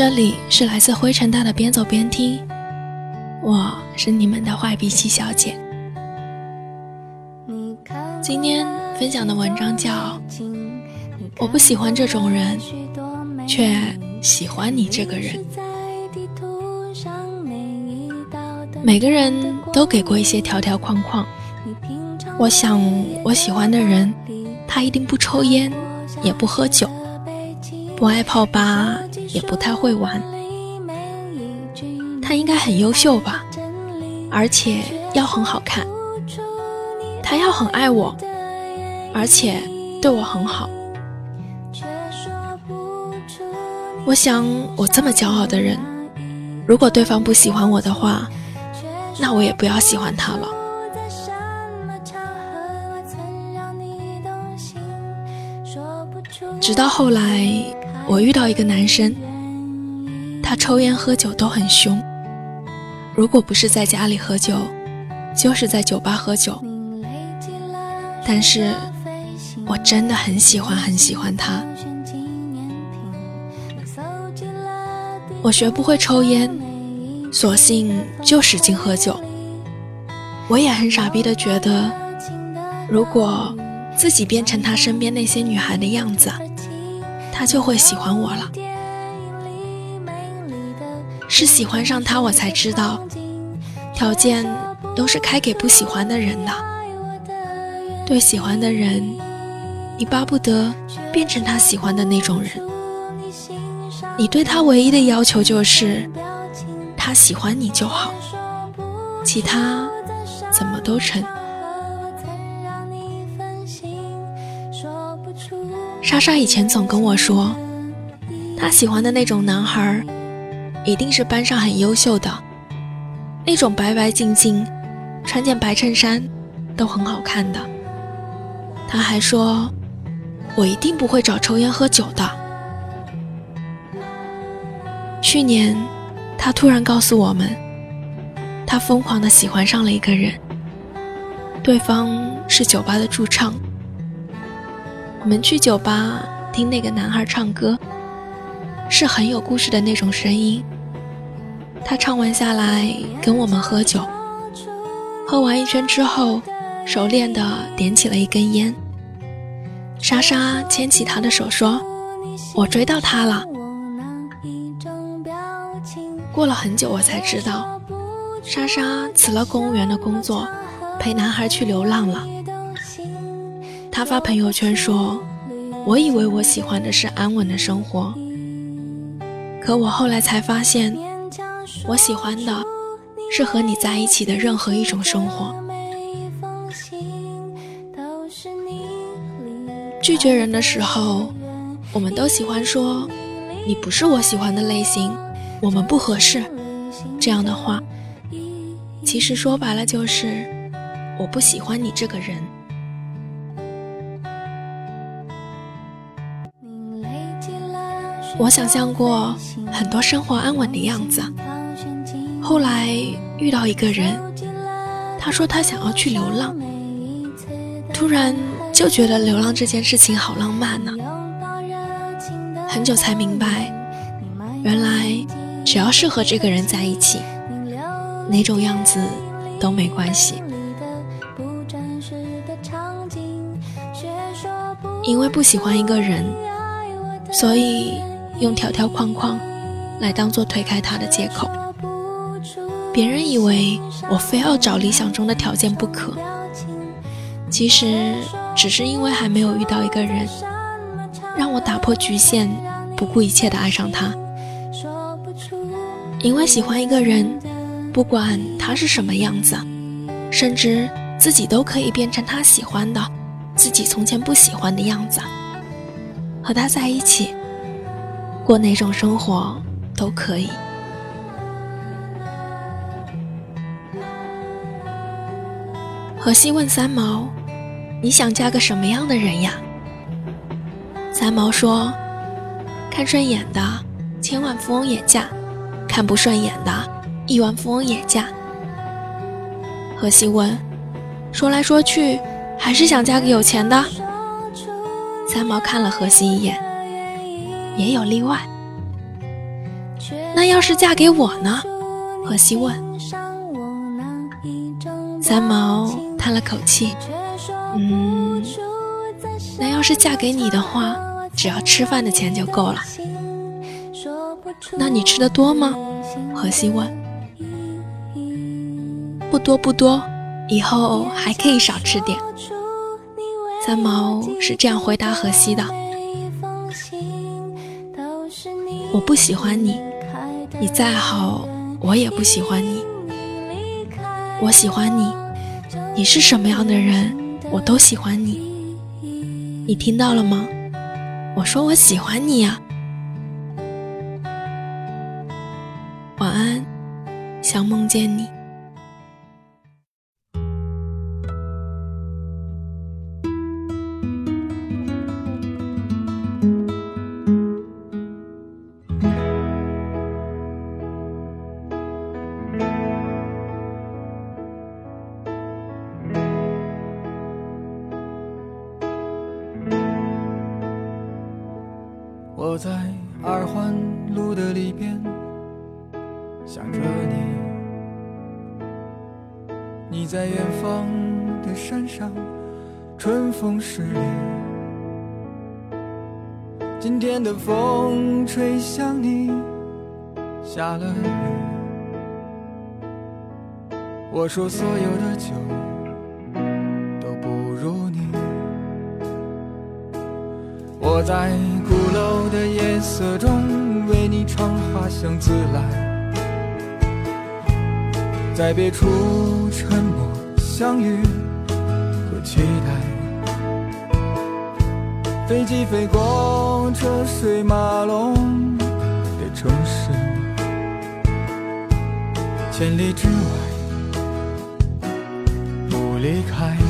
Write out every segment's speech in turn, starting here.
这里是来自灰尘大的边走边听，我是你们的坏脾气小姐。今天分享的文章叫《我不喜欢这种人，却喜欢你这个人》。每个人都给过一些条条框框，我想我喜欢的人，他一定不抽烟，也不喝酒，不爱泡吧，也不太会玩。他应该很优秀吧，而且要很好看。他要很爱我，而且对我很好。我想，我这么骄傲的人，如果对方不喜欢我的话。那我也不要喜欢他了。直到后来，我遇到一个男生，他抽烟喝酒都很凶。如果不是在家里喝酒，就是在酒吧喝酒。但是，我真的很喜欢很喜欢他。我学不会抽烟。索性就使劲喝酒。我也很傻逼的觉得，如果自己变成他身边那些女孩的样子，他就会喜欢我了。是喜欢上他，我才知道，条件都是开给不喜欢的人的。对喜欢的人，你巴不得变成他喜欢的那种人。你对他唯一的要求就是。他喜欢你就好，其他怎么都成。莎莎以前总跟我说，她喜欢的那种男孩，一定是班上很优秀的，那种白白净净，穿件白衬衫都很好看的。他还说，我一定不会找抽烟喝酒的。去年。他突然告诉我们，他疯狂的喜欢上了一个人，对方是酒吧的驻唱。我们去酒吧听那个男孩唱歌，是很有故事的那种声音。他唱完下来跟我们喝酒，喝完一圈之后，熟练的点起了一根烟。莎莎牵起他的手说：“我追到他了。”过了很久，我才知道，莎莎辞了公务员的工作，陪男孩去流浪了。她发朋友圈说：“我以为我喜欢的是安稳的生活，可我后来才发现，我喜欢的是和你在一起的任何一种生活。”拒绝人的时候，我们都喜欢说：“你不是我喜欢的类型。”我们不合适，这样的话，其实说白了就是我不喜欢你这个人。我想象过很多生活安稳的样子，后来遇到一个人，他说他想要去流浪，突然就觉得流浪这件事情好浪漫呢。很久才明白，原来。只要是和这个人在一起，哪种样子都没关系。因为不喜欢一个人，所以用条条框框来当做推开他的借口。别人以为我非要找理想中的条件不可，其实只是因为还没有遇到一个人，让我打破局限，不顾一切的爱上他。因为喜欢一个人，不管他是什么样子，甚至自己都可以变成他喜欢的、自己从前不喜欢的样子，和他在一起，过哪种生活都可以。荷西问三毛：“你想嫁个什么样的人呀？”三毛说：“看顺眼的，千万富翁也嫁。”看不顺眼的亿万富翁也嫁。荷西问：“说来说去，还是想嫁个有钱的？”三毛看了荷西一眼，也有例外。那要是嫁给我呢？荷西问。三毛叹了口气，嗯，那要是嫁给你的话，只要吃饭的钱就够了。那你吃的多吗？荷西问。不多不多，以后还可以少吃点。三毛是这样回答荷西的。我不喜欢你，你再好，我也不喜欢你。我喜欢你，你是什么样的人，我都喜欢你。你听到了吗？我说我喜欢你呀。晚安，想梦见你。在二环路的里边想着你，你在远方的山上，春风十里。今天的风吹向你，下了雨。我说所有的酒。我在鼓楼的夜色中为你唱花香自来，在别处沉默相遇和期待。飞机飞过车水马龙的城市，千里之外不离开。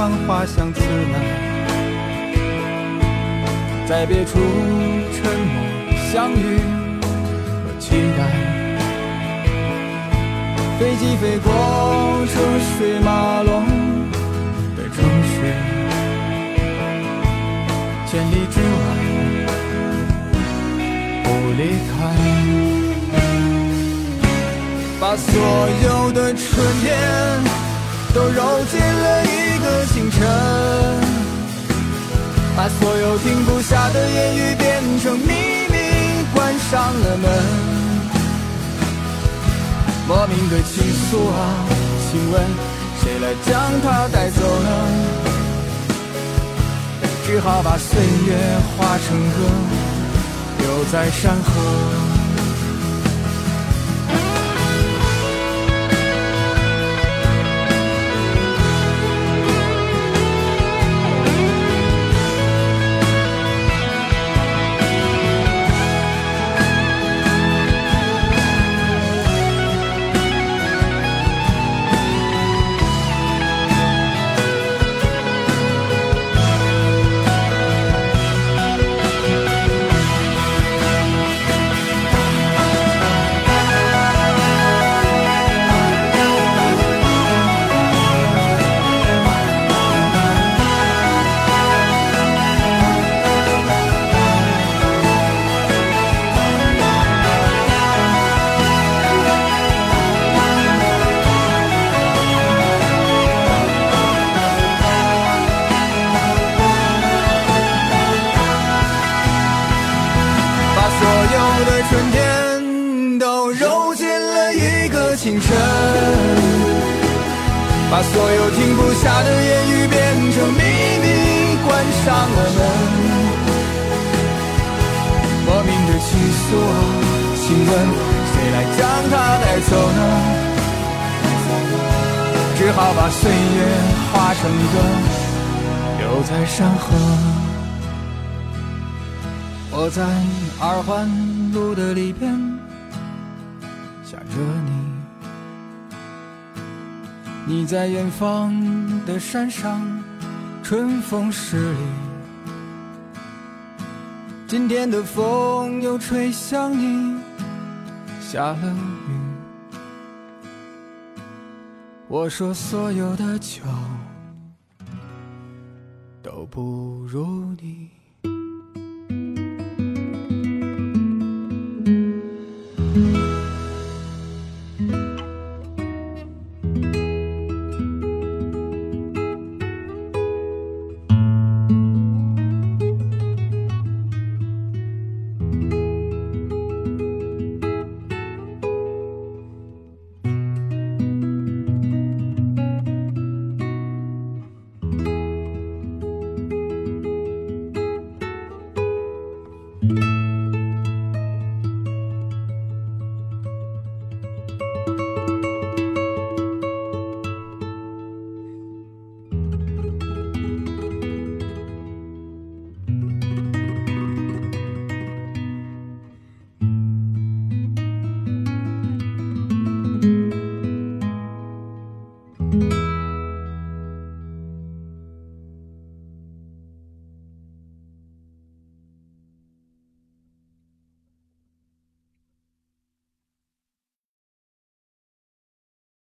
为你唱花香自来，在别处沉默相遇和期待。飞机飞过车水马龙的城市，千里之外不离开。把所有的春天都揉进把所有停不下的言语变成秘密，关上了门。莫名的情愫啊，请问谁来将它带走呢？只好把岁月化成歌，留在山河。上了门。莫名的情愫啊，请问谁来将它带走呢？只好把岁月化成歌，留在山河。我在二环路的里边想着你，你在远方的山上，春风十里。今天的风又吹向你，下了雨。我说所有的酒都不如你。